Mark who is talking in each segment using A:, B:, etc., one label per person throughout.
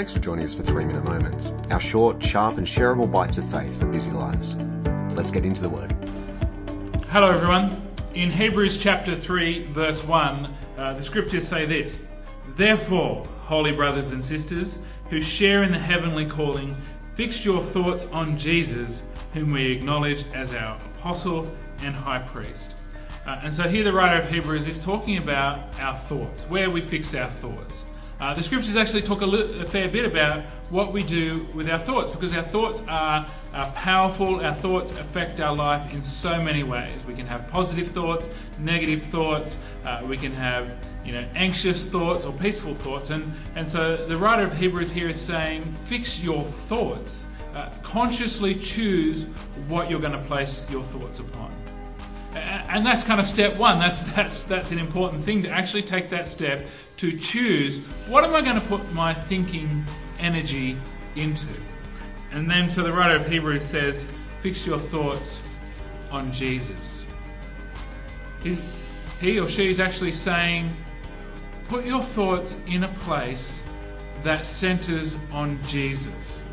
A: Thanks for joining us for Three Minute Moments, our short, sharp, and shareable bites of faith for busy lives. Let's get into the Word.
B: Hello, everyone. In Hebrews chapter 3, verse 1, uh, the scriptures say this Therefore, holy brothers and sisters who share in the heavenly calling, fix your thoughts on Jesus, whom we acknowledge as our apostle and high priest. Uh, and so here the writer of Hebrews is talking about our thoughts, where we fix our thoughts. Uh, the scriptures actually talk a, li- a, fair bit about what we do with our thoughts because our thoughts are, are powerful. Our thoughts affect our life in so many ways. We can have positive thoughts, negative thoughts. Uh, we can have you know anxious thoughts or peaceful thoughts. And and so the writer of Hebrews here is saying, fix your thoughts. Uh, consciously choose what you're going to place your thoughts upon and that's kind of step one. That's that's that's an important thing to actually take that step to choose what am I going to put my thinking energy into. And then so the writer of Hebrews says, fix your thoughts on Jesus. He, he or she is actually saying, put your thoughts in a place that centers on Jesus.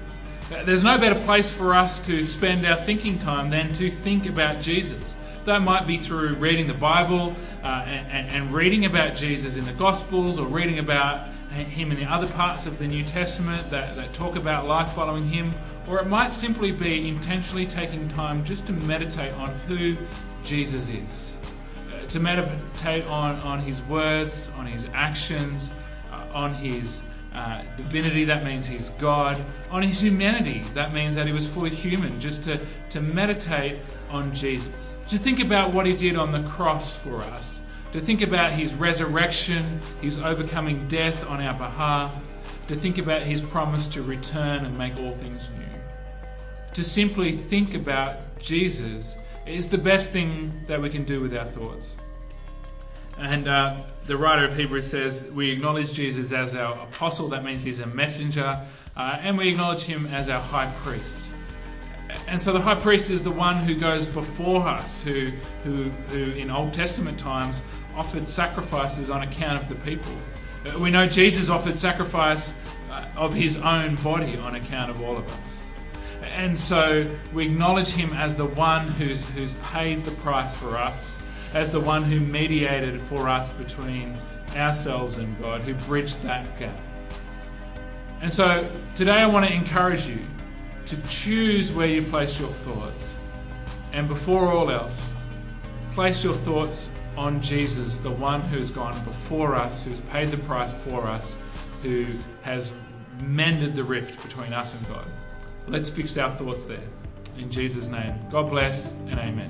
B: There's no better place for us to spend our thinking time than to think about Jesus. That might be through reading the Bible uh, and, and, reading about Jesus in the Gospels or reading about him in the other parts of the New Testament that, that talk about life following him. Or it might simply be intentionally taking time just to meditate on who Jesus is. Uh, to meditate on, on his words, on his actions, uh, on his uh, divinity, that means he's God. On his humanity, that means that he was fully human, just to, to meditate on Jesus. To think about what he did on the cross for us. To think about his resurrection, his overcoming death on our behalf. To think about his promise to return and make all things new. To simply think about Jesus is the best thing that we can do with our thoughts. And uh, the writer of Hebrews says, We acknowledge Jesus as our apostle, that means he's a messenger, uh, and we acknowledge him as our high priest. And so the high priest is the one who goes before us, who, who, who in Old Testament times offered sacrifices on account of the people. Uh, we know Jesus offered sacrifice uh, of his own body on account of all of us. And so we acknowledge him as the one who's, who's paid the price for us as the one who mediated for us between ourselves and God, who bridged that gap. And so today I want to encourage you to choose where you place your thoughts. And before all else, place your thoughts on Jesus, the one who's gone before us, who's paid the price for us, who has mended the rift between us and God. Let's fix our thoughts there. In Jesus' name, God bless and amen.